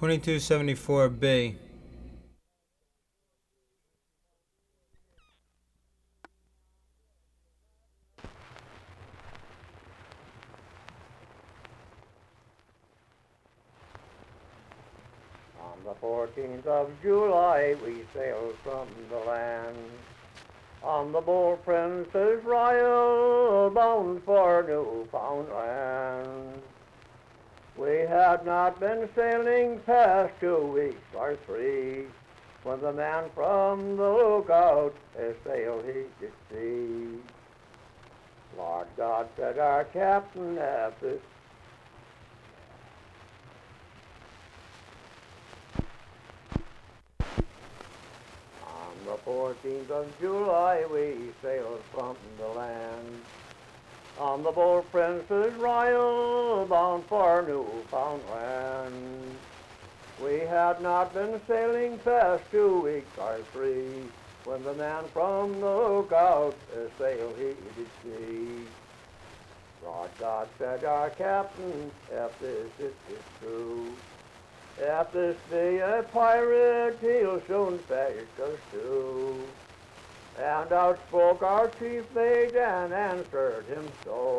2274B. On the 14th of July, we sailed from the land. On the Bold Princess Royal, bound for Newfoundland. We had not been sailing past two weeks or three, when the man from the lookout a sail he did see. Lord God said our captain this On the 14th of July, we sailed from the land. On the Bold Princess Royal, bound for Newfoundland. We had not been sailing past two weeks or three, when the man from the lookout a sail he did see. Lord God said, our captain, if this is, true, if this be a pirate, he'll soon face us too. And out spoke our chief mate and answered him so.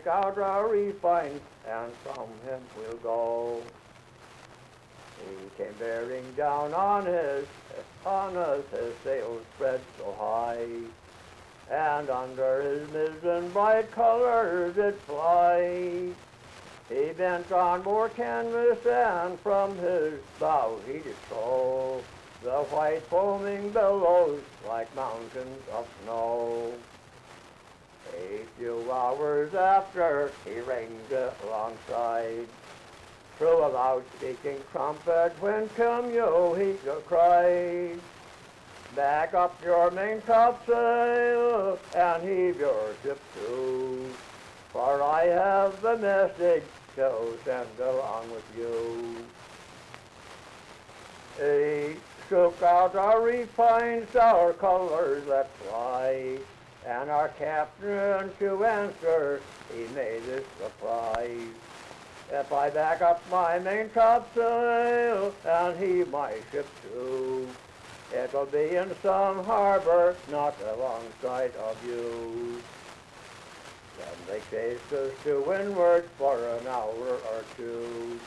Shake out our refine and from him we'll go. He came bearing down on his on us, his sails spread so high, and under his mizzen bright colors did fly. He bent on more canvas, and from his bow he did throw the white foaming billows like mountains of snow. A few hours after, he ranged alongside. Through a loud-speaking trumpet, when come you, he cried. Back up your main topsail and heave your ship to, for I have the message to send along with you. He shook out our refined sour colors that fly, and our captain to answer, he made this surprise. If I back up my main topsail and heave my ship to, it'll be in some harbor not alongside of you. Then they chased us to windward for an hour or two,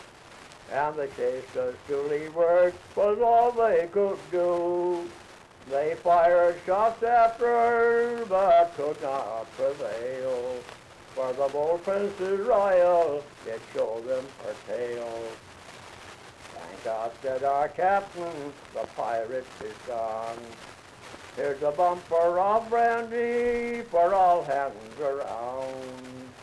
and they chased us to leeward was all they could do. They fired shots after, but could not prevail. For the bold Princess Royal did show them her tail. Thank God, said our captain, the pirate is gone. Here's a bumper of brandy for all hands around.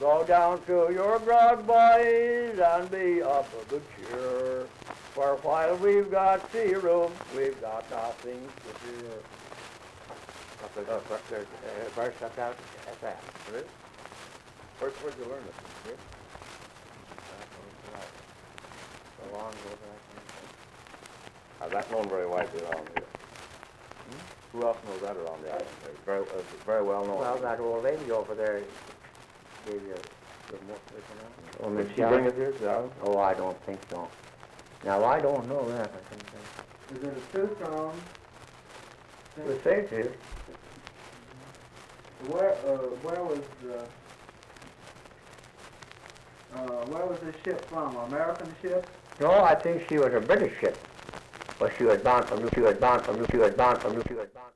Go down to your grog, boys, and be of a good cheer. For while we've got sea room, we've got nothing to fear. Up there, uh, first, there's, uh, verse up out at that. Really? Where, where'd you learn this? Here? So long ago that Uh, that's known very widely around here. Who else knows that around the island? It's very, uh, very well known. Well, that old lady over there gave you a little more information. Did she bring it here to the island? Oh, I don't think so. Now, I don't know that. I think that. Is it a two-tone? The safe is. Where, uh, where was, uh, uh, where was this ship from? American ship? No, I think she was a British ship. But she was bound from, she was bound from, she was bound from, she was bound